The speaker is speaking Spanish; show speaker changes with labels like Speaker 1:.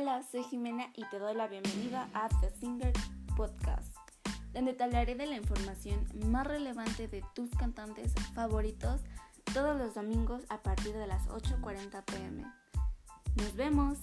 Speaker 1: Hola, soy Jimena y te doy la bienvenida a The Singer Podcast, donde te hablaré de la información más relevante de tus cantantes favoritos todos los domingos a partir de las 8.40 pm. Nos vemos.